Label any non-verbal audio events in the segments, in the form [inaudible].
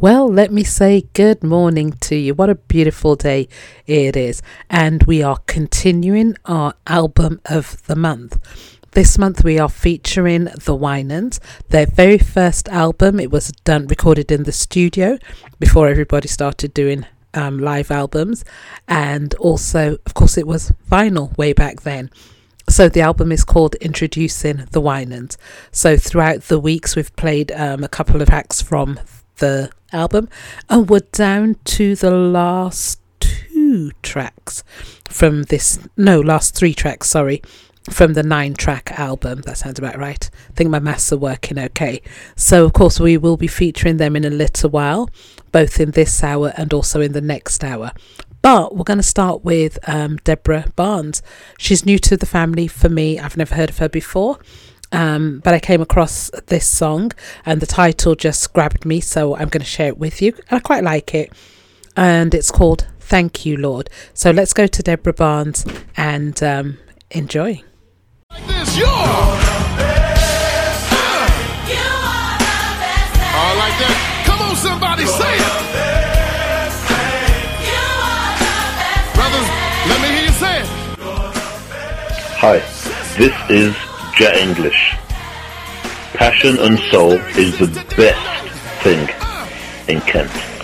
Well, let me say good morning to you. What a beautiful day it is. And we are continuing our album of the month. This month we are featuring The Winans, their very first album. It was done recorded in the studio before everybody started doing um, live albums, and also, of course, it was vinyl way back then. So the album is called Introducing the Winans. So throughout the weeks we've played um, a couple of acts from the album, and we're down to the last two tracks from this. No, last three tracks. Sorry, from the nine track album. That sounds about right. I think my maths are working okay. So, of course, we will be featuring them in a little while, both in this hour and also in the next hour. But we're going to start with um, Deborah Barnes. She's new to the family for me. I've never heard of her before. Um, but I came across this song and the title just grabbed me, so I'm going to share it with you. And I quite like it, and it's called Thank You, Lord. So let's go to Deborah Barnes and um, enjoy. Like this, you're like that. Come on, somebody, say it. Brothers, let me hear you say it. Hi, this is Jet English. Passion and soul is the best thing in Kent.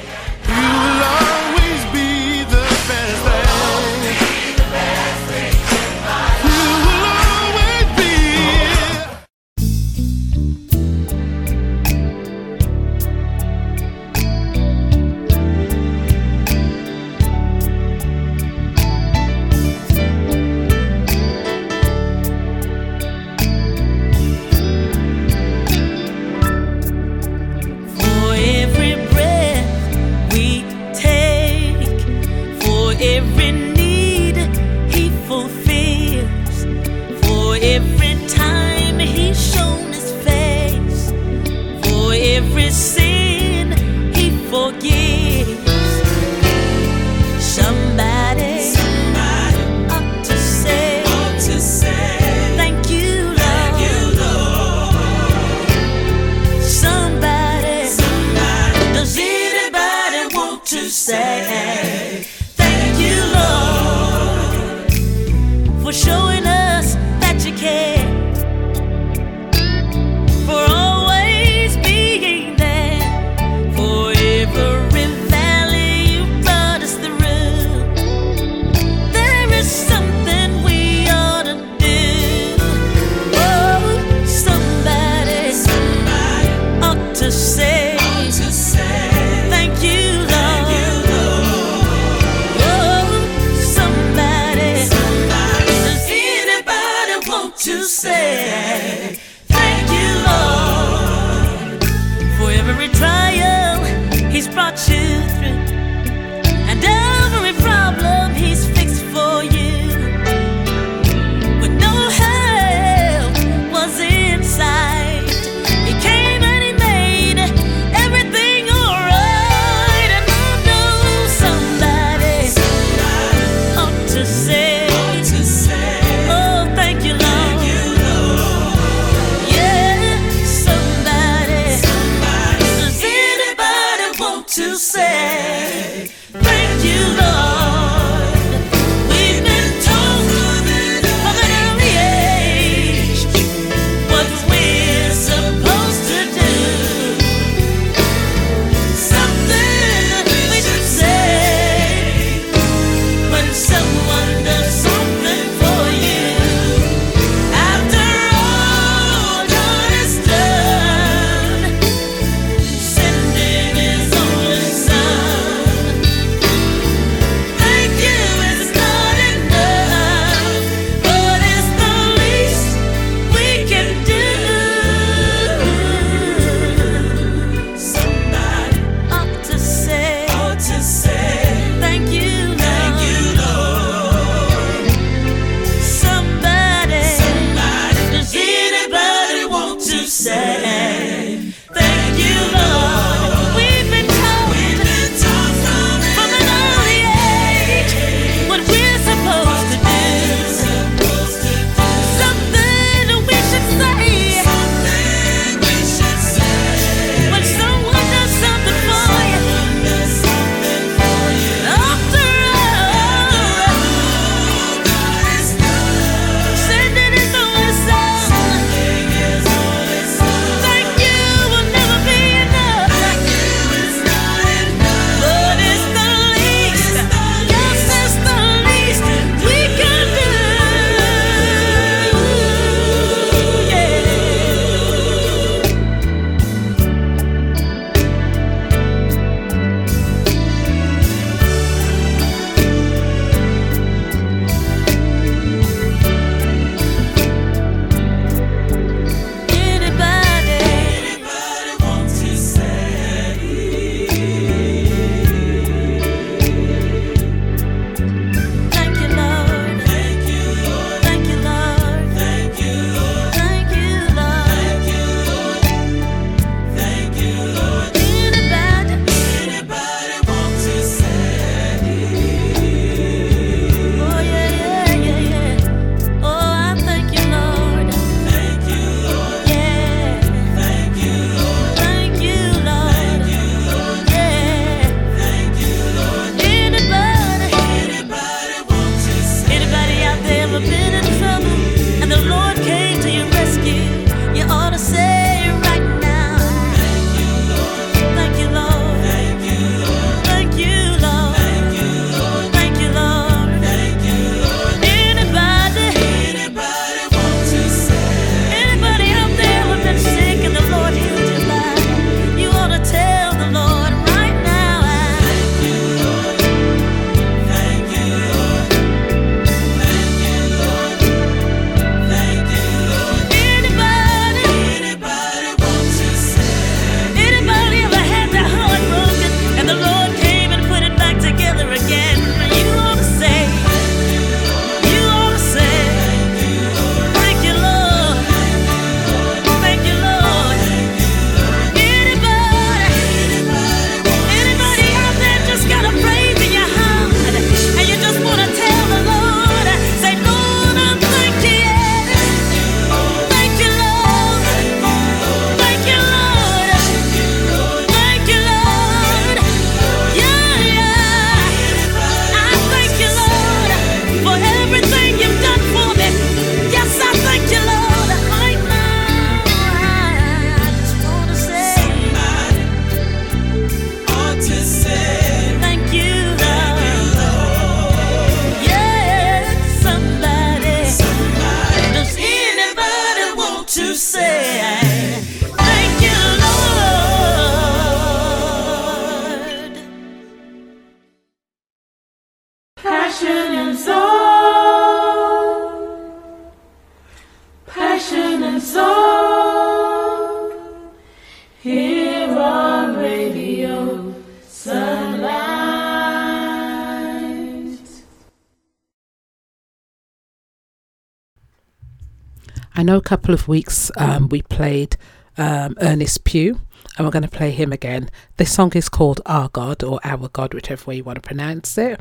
Know a couple of weeks um, we played um, Ernest Pugh, and we're going to play him again. This song is called Our God or Our God, whichever way you want to pronounce it.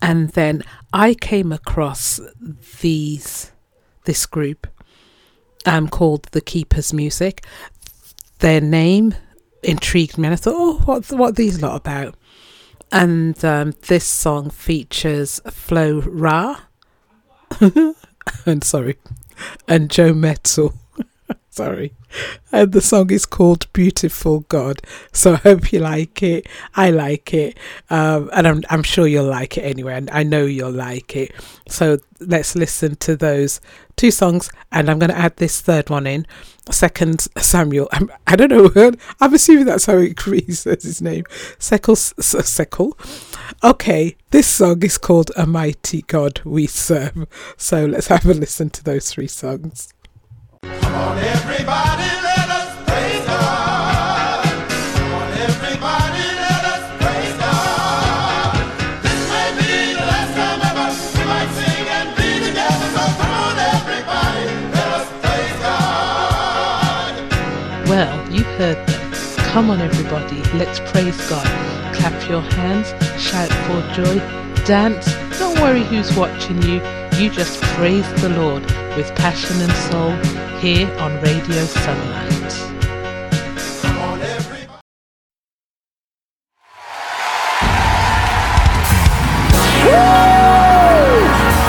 And then I came across these this group um, called The Keepers Music. Their name intrigued me, and I thought, oh, what what are these lot about? And um, this song features Flo Ra. [laughs] and sorry, and Joe Metzel. Sorry. And the song is called Beautiful God. So I hope you like it. I like it. Um, and I'm, I'm sure you'll like it anyway. And I know you'll like it. So let's listen to those two songs. And I'm going to add this third one in. Second Samuel. I'm, I don't know. I'm assuming that's how it [laughs] says his name. Seckle. Seckle. Okay. This song is called A Mighty God We Serve. So let's have a listen to those three songs. Well, you've heard them. Come on, everybody, let's praise God. Clap your hands, shout for joy, dance. Don't worry who's watching you. You just praise the Lord with passion and soul here on Radio Sunlight.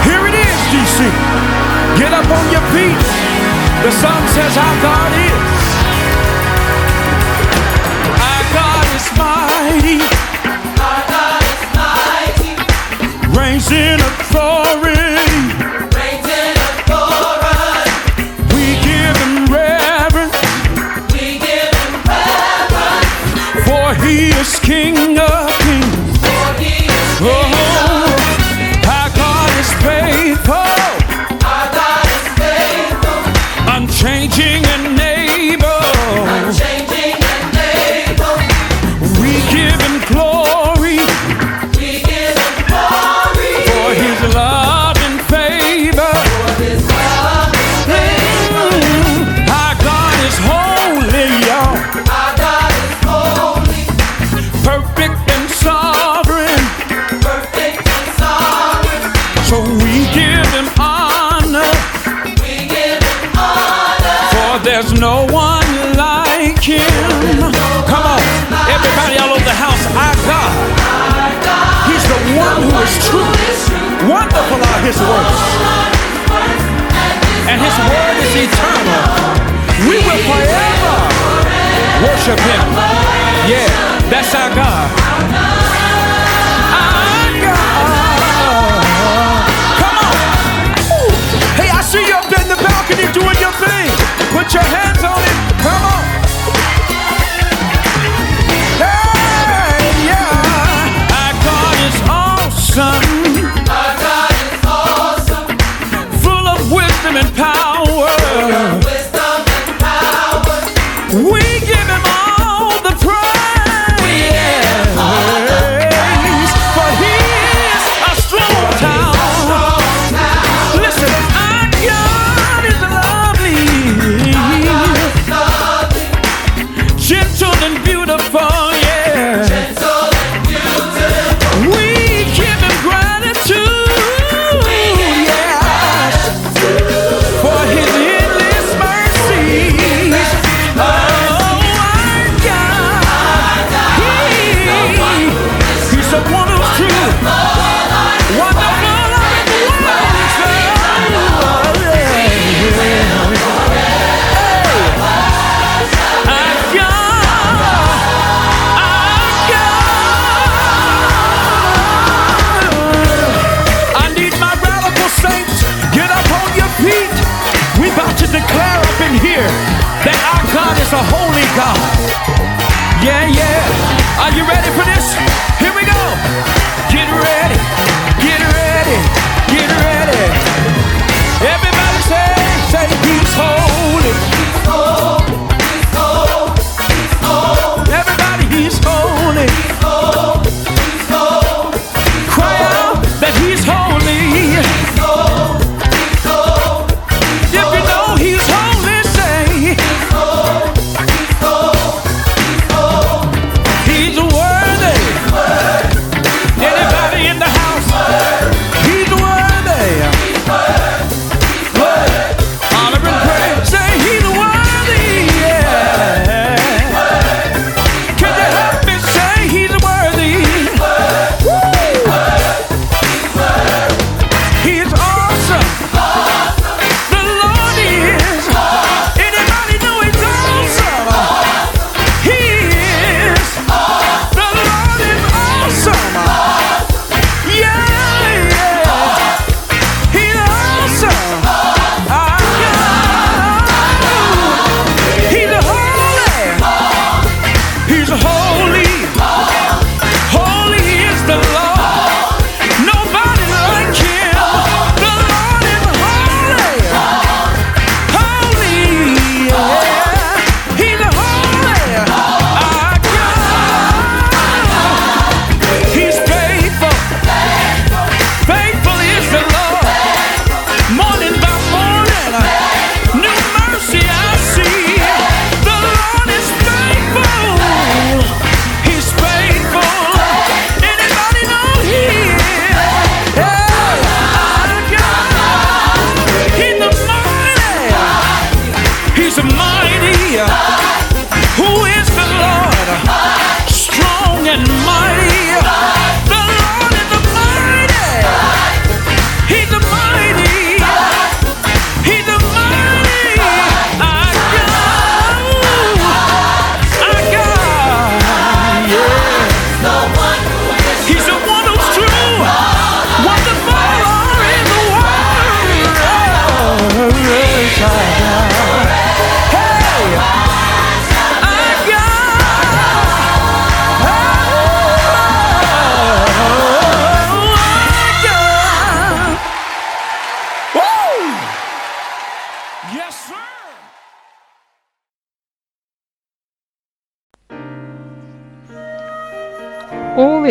Here it is, DC. Get up on your feet. The song says our God is. Our God is mighty. Our God is mighty. Reigns in authority. For he is King of kings. Oh, our God is faithful. Unchanging and able. His works. And his word is eternal. We will forever worship him. Yeah, that's our God.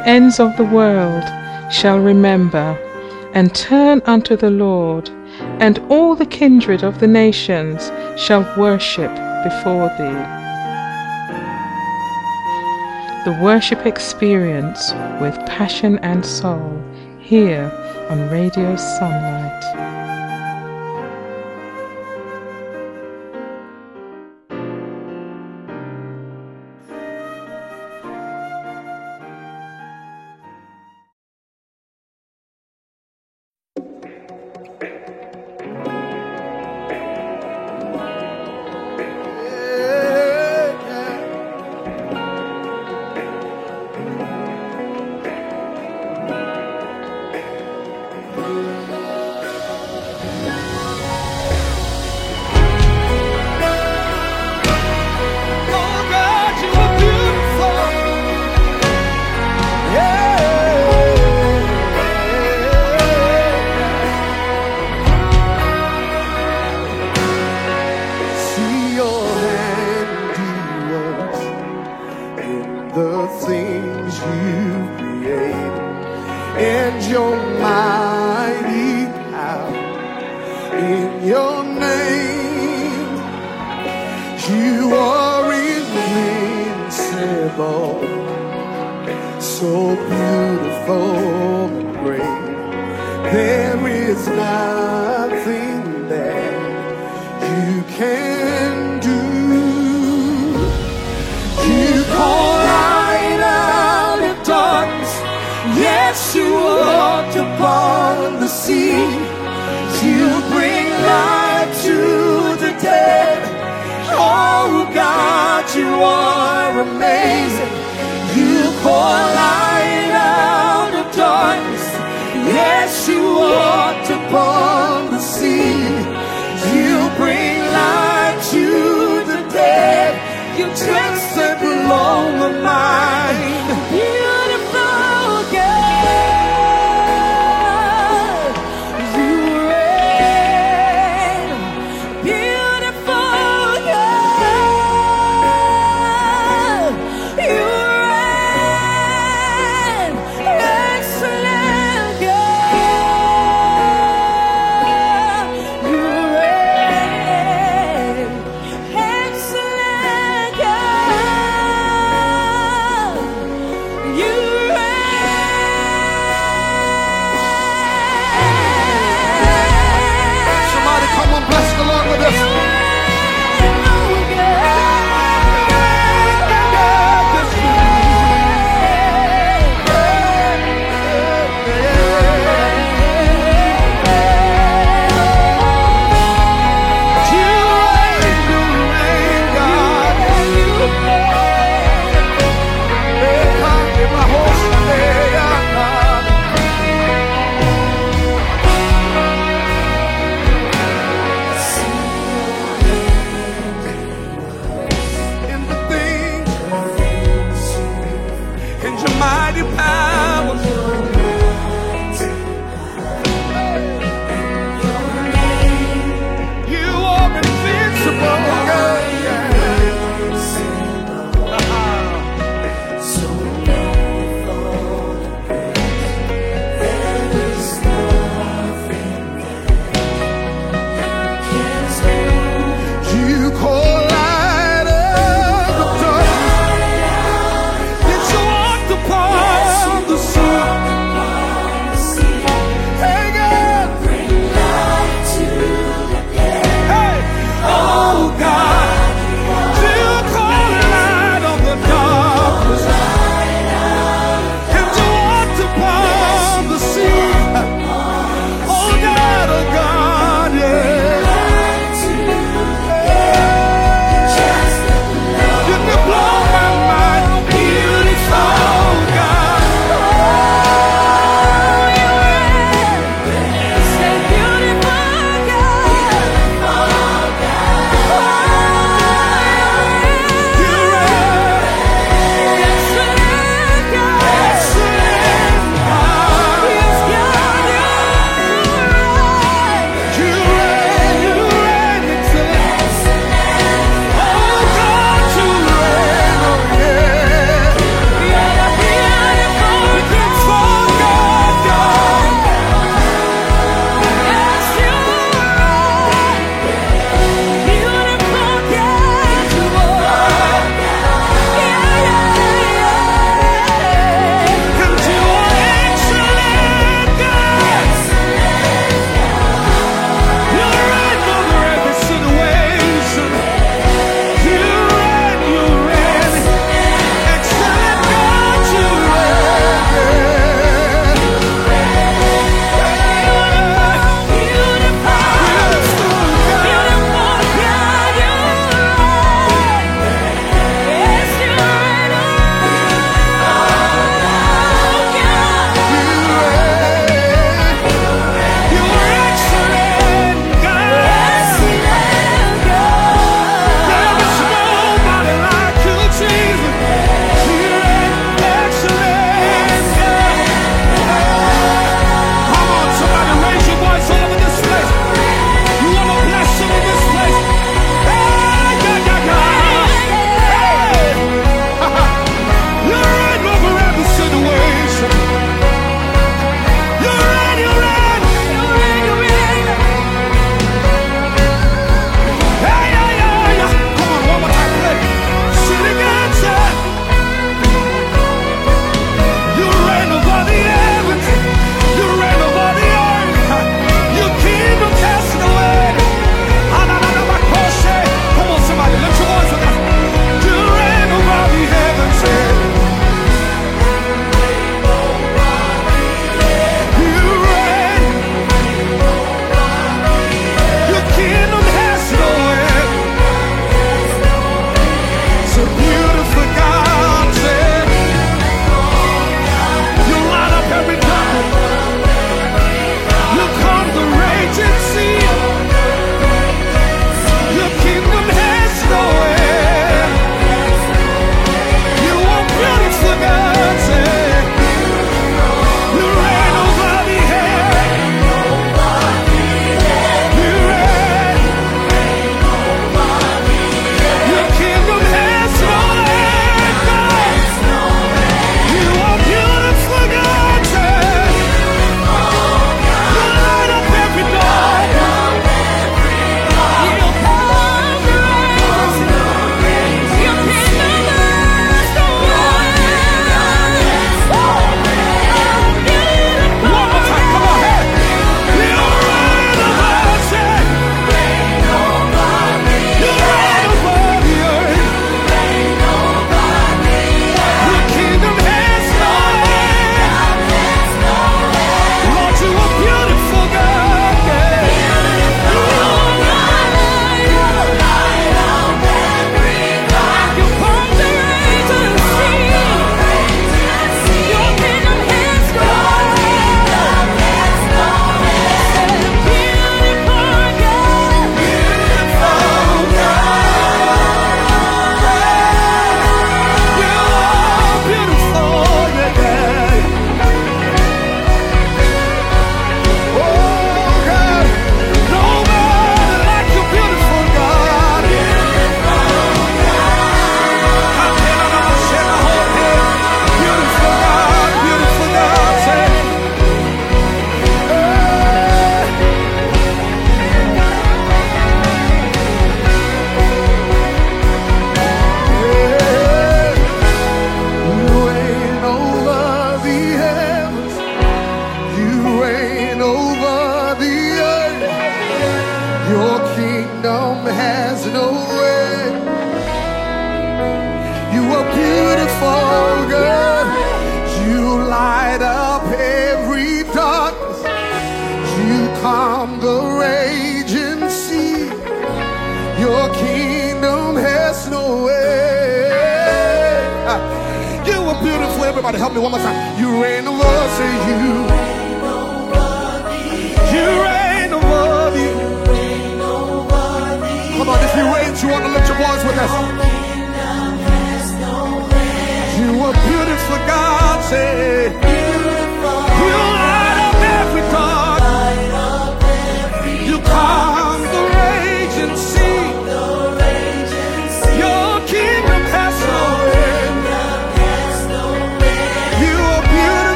the ends of the world shall remember and turn unto the Lord, and all the kindred of the nations shall worship before thee. The worship experience with passion and soul here on Radio Sunlight.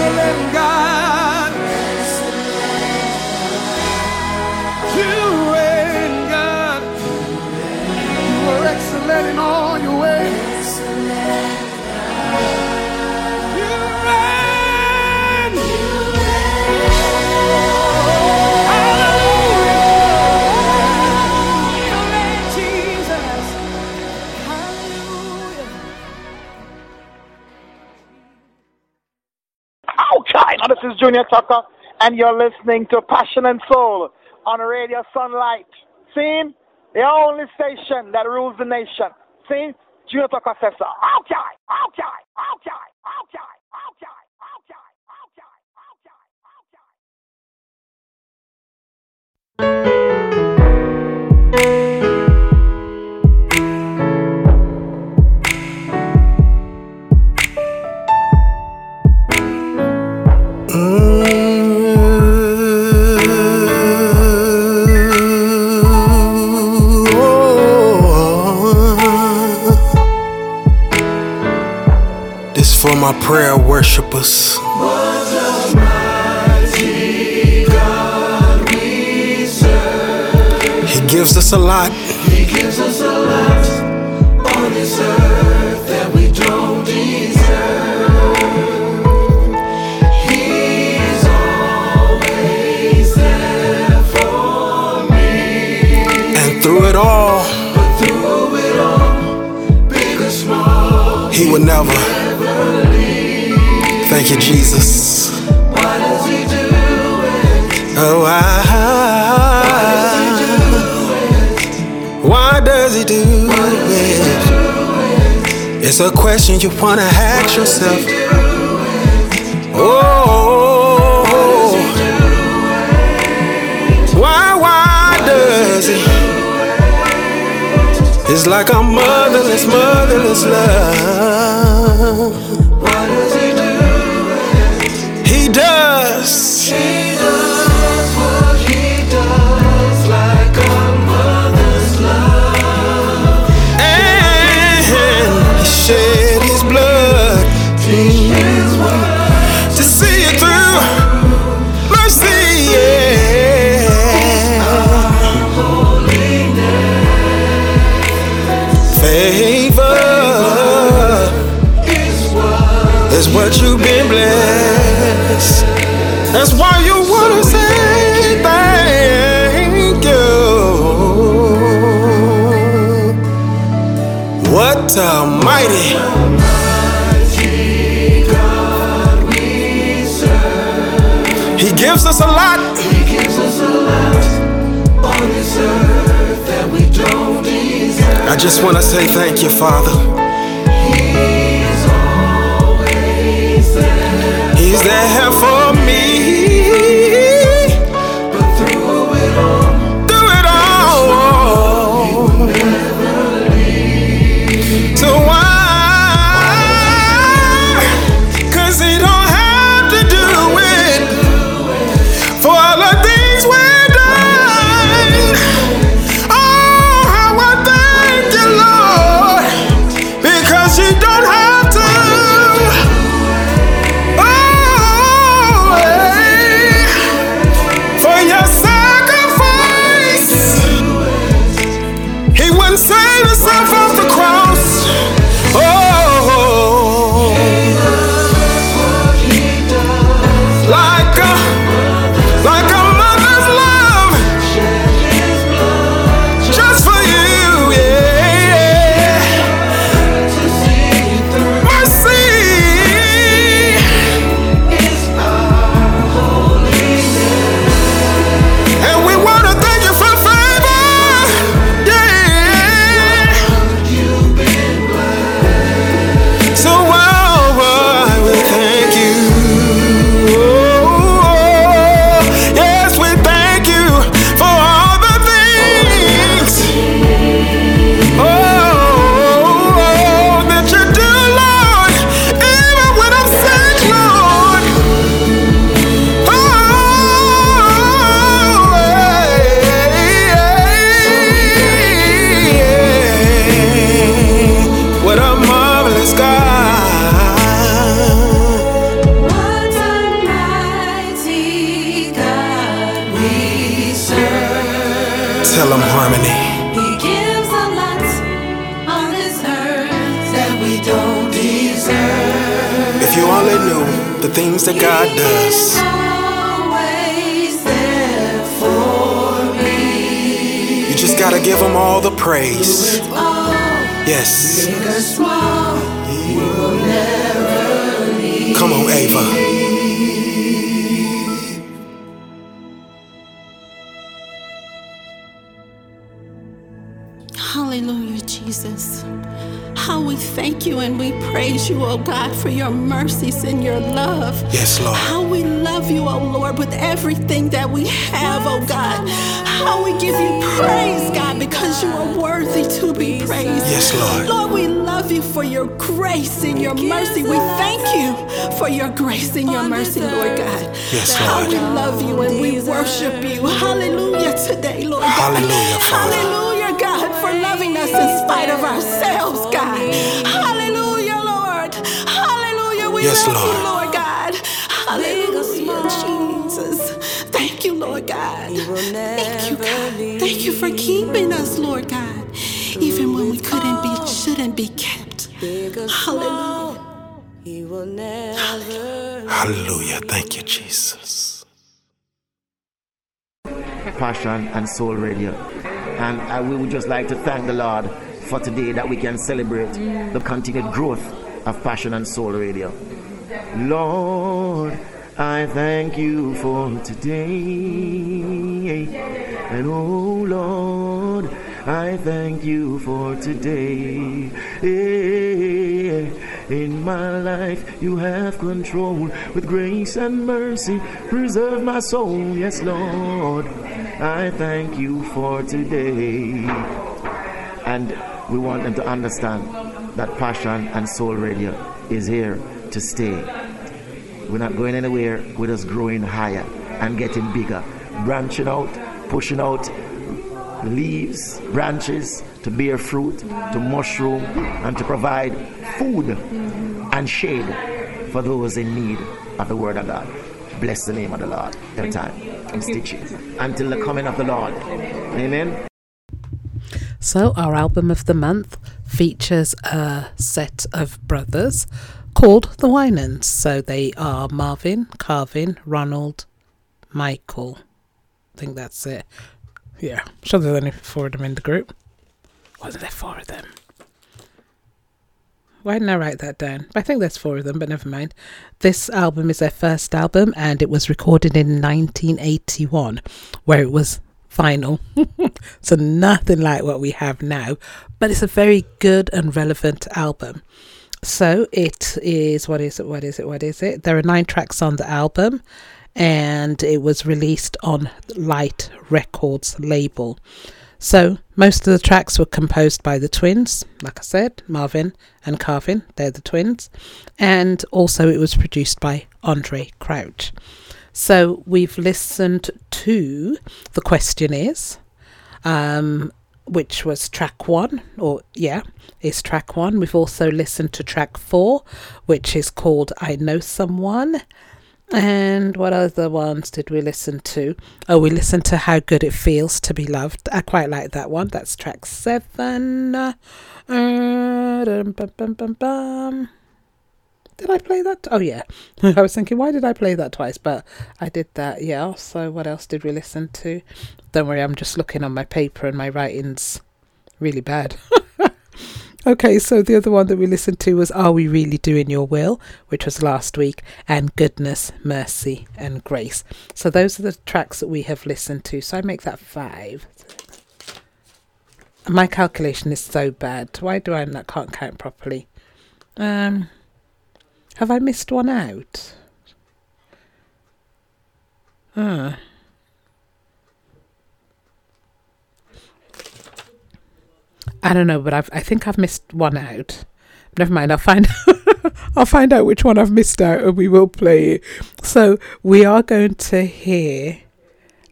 Excellent God. This is Junior Tucker, and you're listening to Passion and Soul on Radio Sunlight. See? The only station that rules the nation. See? Junior Tucker says so. Okay, okay, okay, okay, okay, okay, okay, okay, for my prayer worshipers. He gives us a lot. He gives us a lot on this earth that we don't deserve. He's always there for me. And through it all, but through it all, big or small, He would never. Thank you, Jesus. Why does He do it? Oh, I. Why does He do it? It's a question you wanna ask yourself. Oh, why, why does He? It's like a motherless, motherless love. Does just want to say thank you, Father. He's always there. He's there Hallelujah, Jesus. How we thank you and we praise you, oh God, for your mercies and your love. Yes, Lord. How we love you, oh Lord, with everything that we have, oh God. How we give you praise, God, because you are worthy to be praised. Yes, Lord. Lord, we love you for your grace and your mercy. We thank you for your grace and your mercy, Lord God. Yes, Lord. How we love you and we worship you. Hallelujah today, Lord God. Hallelujah, Father. Hallelujah, God, for loving us in spite of ourselves, God. Hallelujah, Lord. Hallelujah. We Yes, love Lord. you, Lord God. Hallelujah, Jesus. Thank you, Lord God. Thank you, God. Thank you for keeping us, Lord God. Even when we couldn't be, shouldn't be kept. Hallelujah. Hallelujah. Thank you, Jesus. Passion and Soul Radio. And I, we would just like to thank the Lord for today that we can celebrate the continued growth of Passion and Soul Radio. Lord, I thank you for today. And oh Lord, I thank you for today. Eh, In my life, you have control with grace and mercy. Preserve my soul, yes, Lord. I thank you for today. And we want them to understand that Passion and Soul Radio is here to stay. We're not going anywhere, we're just growing higher and getting bigger, branching out, pushing out leaves, branches to bear fruit, to mushroom, and to provide food and shade for those in need of the Word of God. Bless the name of the Lord every time. And stitch it until the coming of the Lord. Amen. So, our album of the month features a set of brothers called the Winans. So, they are Marvin, Carvin, Ronald, Michael. I think that's it. Yeah, I'm sure there's only four of them in the group. Wasn't there four of them? Why didn't I write that down? I think there's four of them, but never mind. This album is their first album and it was recorded in 1981, where it was vinyl. [laughs] so nothing like what we have now, but it's a very good and relevant album. So it is what is it? What is it? What is it? There are nine tracks on the album, and it was released on Light Records label. So most of the tracks were composed by the twins, like I said, Marvin and Carvin. They're the twins, and also it was produced by Andraé Crouch. So we've listened to the question is, um, which was track one, or yeah, is track one. We've also listened to track four, which is called I Know Someone. And what other ones did we listen to? Oh, we listened to How Good It Feels to Be Loved. I quite like that one. That's track seven. Uh. Did I play that? Oh, yeah. I was thinking, why did I play that twice? But I did that, yeah. So, what else did we listen to? Don't worry, I'm just looking on my paper and my writing's really bad. [laughs] okay, so the other one that we listened to was Are We Really Doing Your Will, which was last week, and Goodness, Mercy, and Grace. So, those are the tracks that we have listened to. So, I make that five. My calculation is so bad. Why do I not can't count properly? Um, have I missed one out? Ah. I don't know, but I've, I think I've missed one out. Never mind. I'll find [laughs] I'll find out which one I've missed out, and we will play it. So we are going to hear.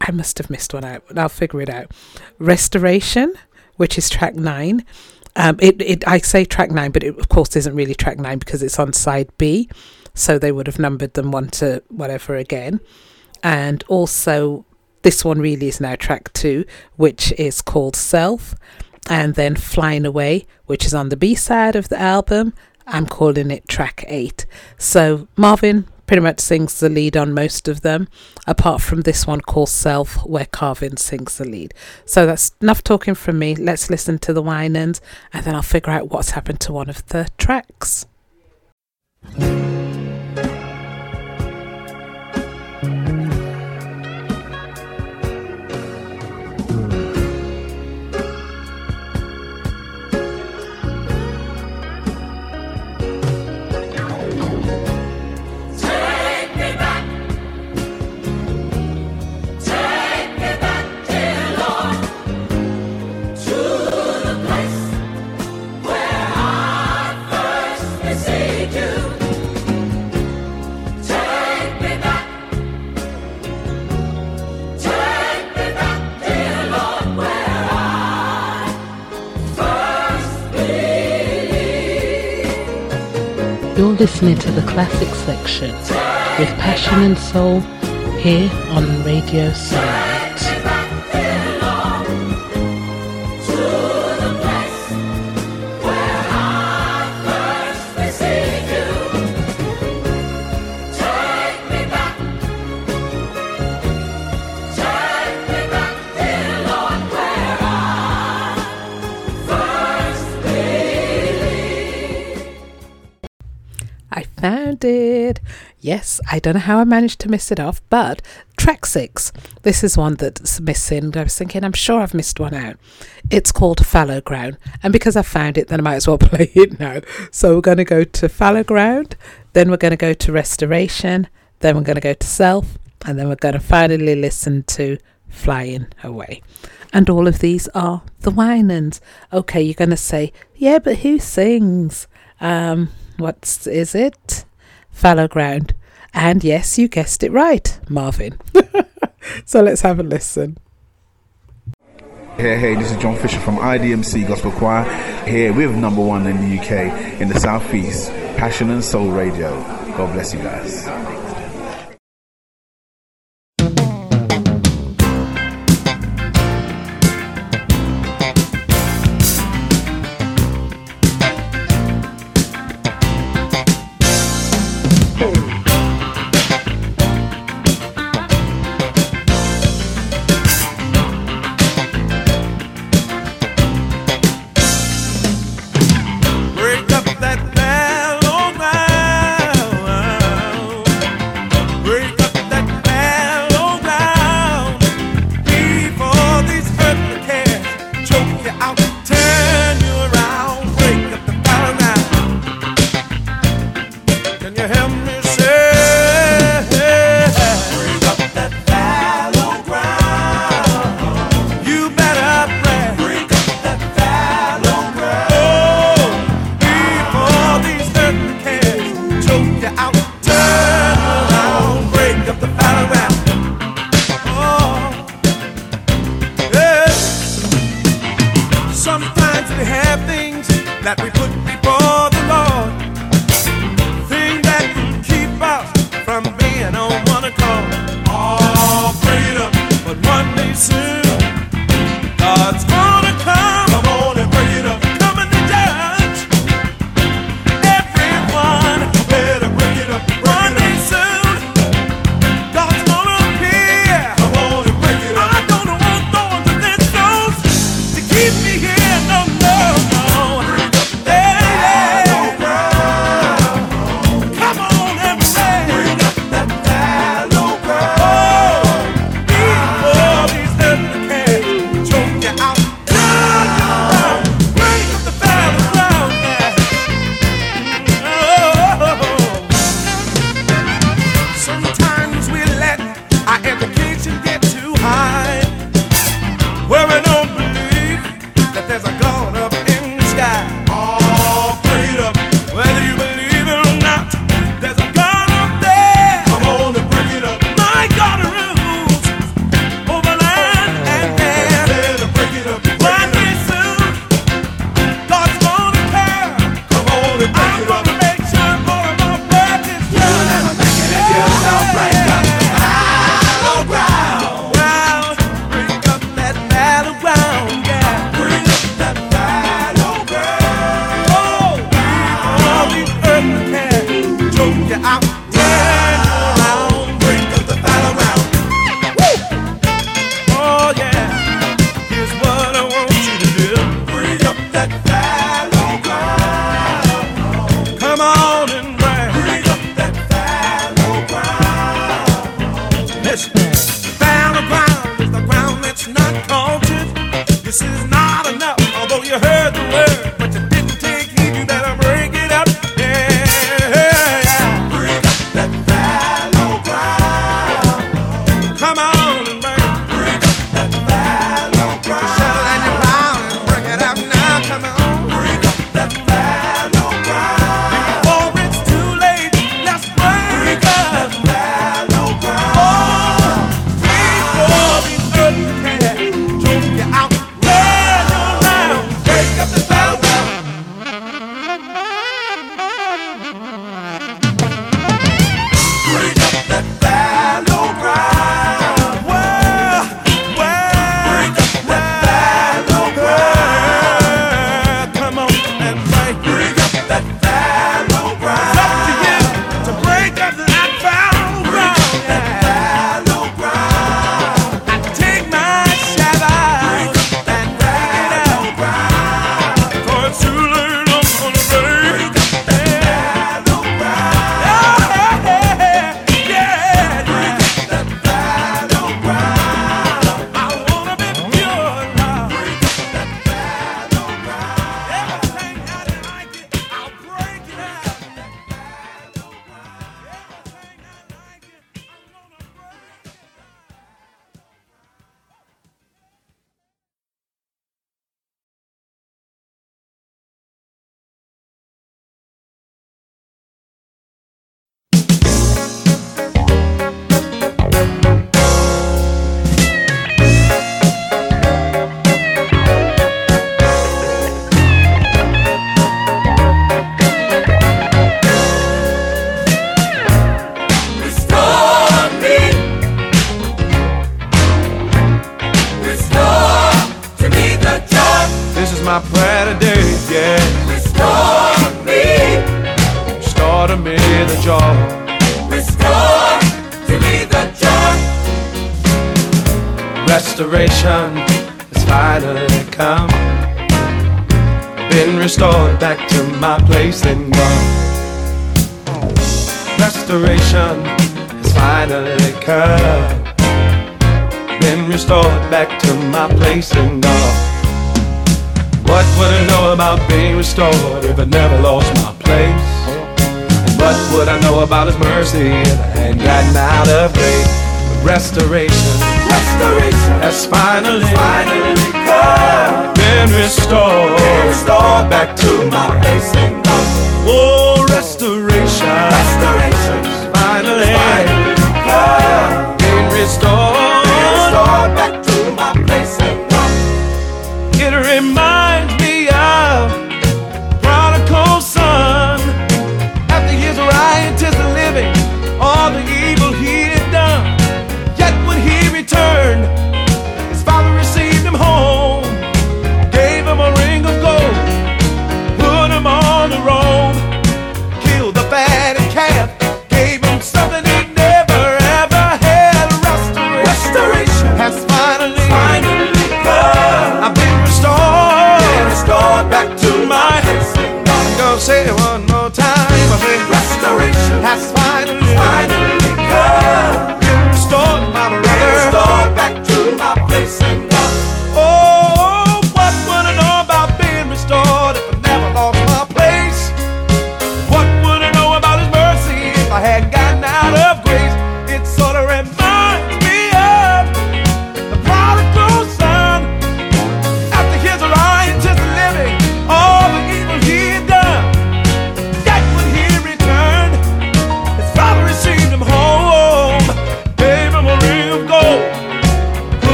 I must have missed one out. but I'll figure it out. Restoration, which is track nine. Um, it, it I say track nine, but it of course isn't really track nine because it's on side B, so they would have numbered them one to whatever again. And also, this one really is now track two, which is called Self, and then Flying Away, which is on the B side of the album. I'm calling it track eight. So Marvin pretty much sings the lead on most of them, apart from this one called Self, where Carvin sings the lead. So that's enough talking from me. Let's listen to the Winans, and then I'll figure out what's happened to one of the tracks. Listening to the classic section with Passion and Soul here on Radio Sunlight. found it. Yes, I don't know how I managed to miss it off, but track six. This is one that's missing. I was thinking, I'm sure I've missed one out. It's called Fallow Ground. And because I found it, then I might as well [laughs] play it now. So we're going to go to Fallow Ground, then we're going to go to Restoration, then we're going to go to Self, and then we're going to finally listen to Flying Away and all of these are the Winans. Okay, you're going to say, yeah, but who sings? Um, what is it? Fallow ground. And yes, you guessed it right, Marvin. [laughs] so let's have a listen. Hey, hey, this is John Fisher from IDMC Gospel Choir here with number one in the UK in the Southeast, Passion and Soul Radio. God bless you guys.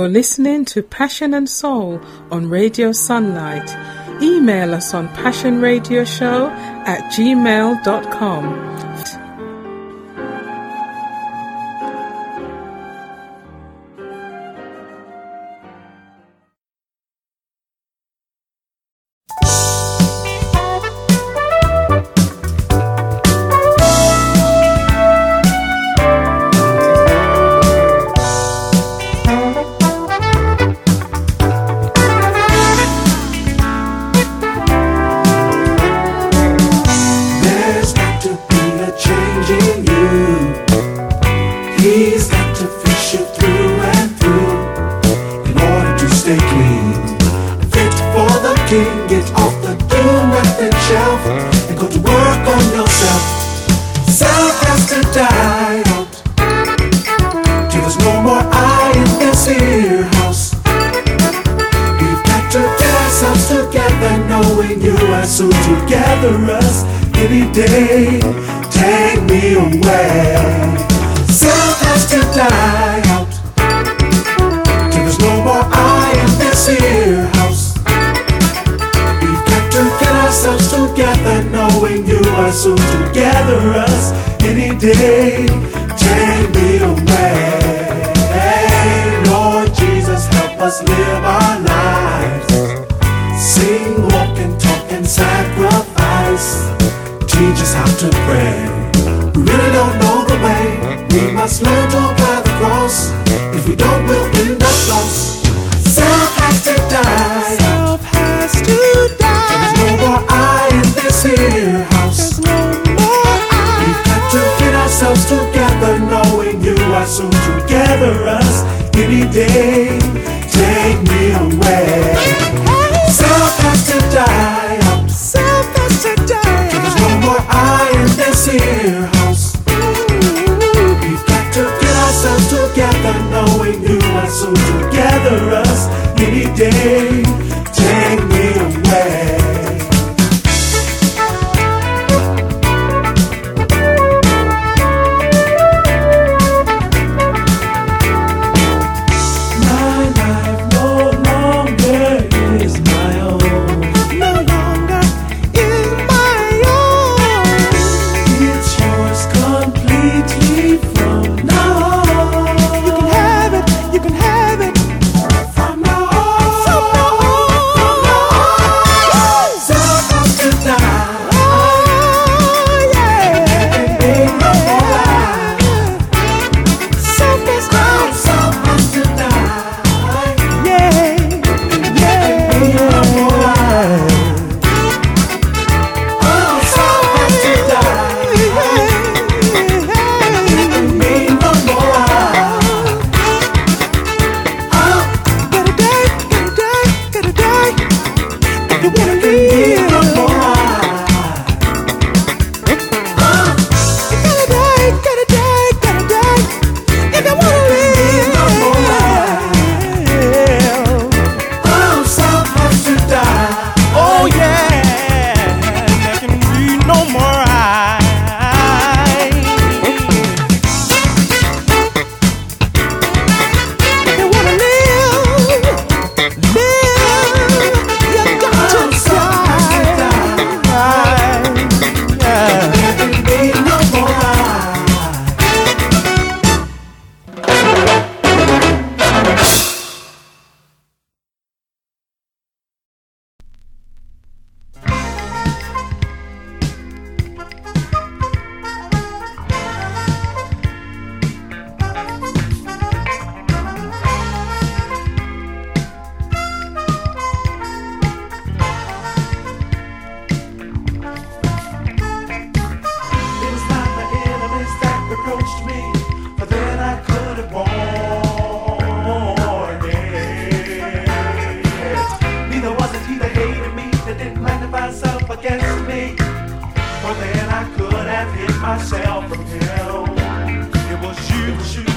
You're listening to Passion and Soul on Radio Sunlight. Email us on passionradioshow at gmail.com.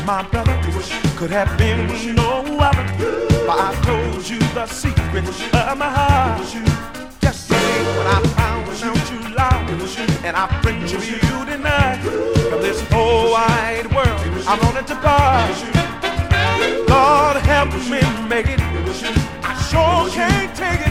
my brother, could have been no other. But I told you the secret of my heart. Yesterday when I found out you lied, and I prayed to you tonight. From this whole wide world, I'm on it to part. God help me make it. I sure can't take it.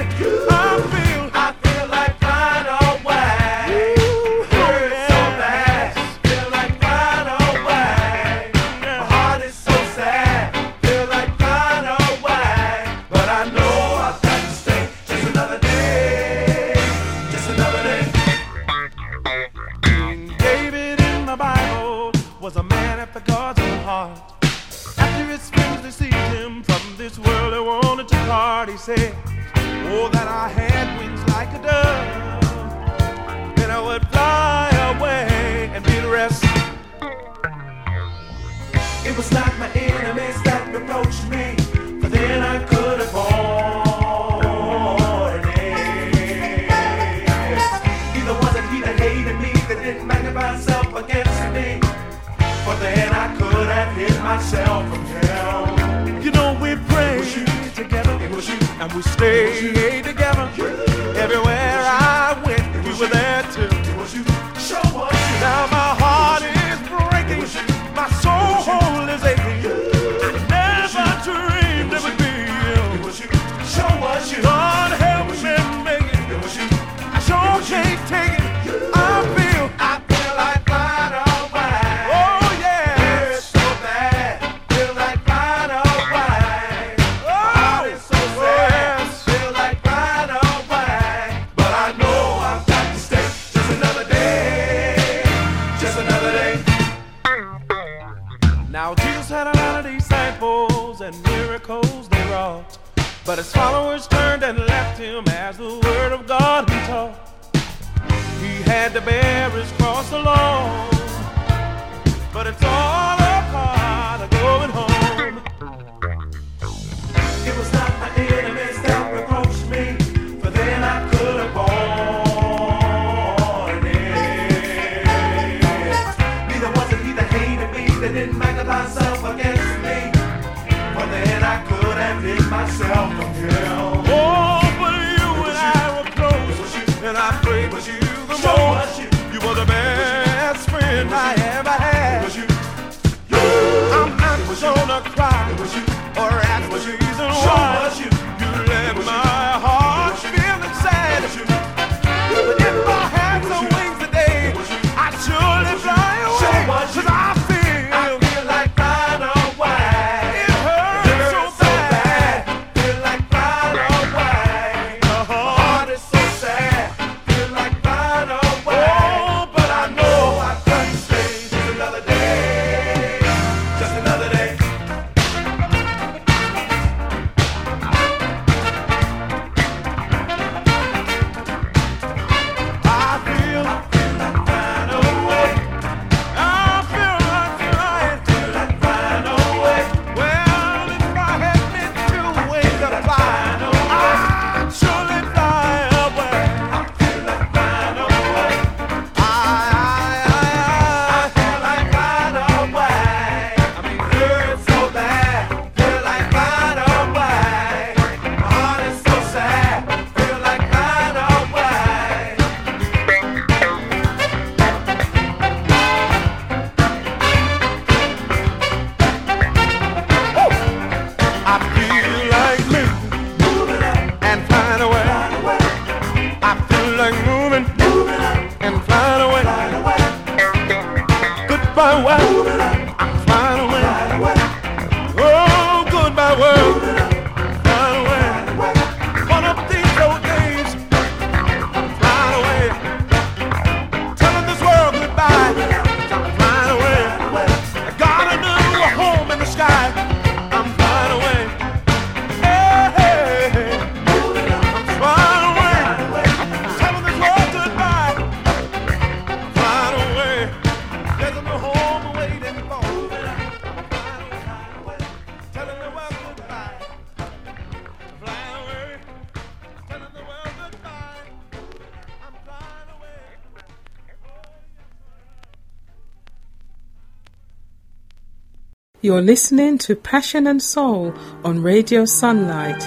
You're listening to Passion and Soul on Radio Sunlight.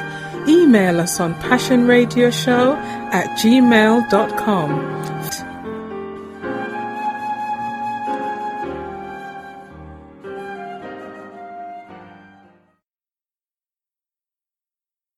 Email us on passionradioshow at gmail.com.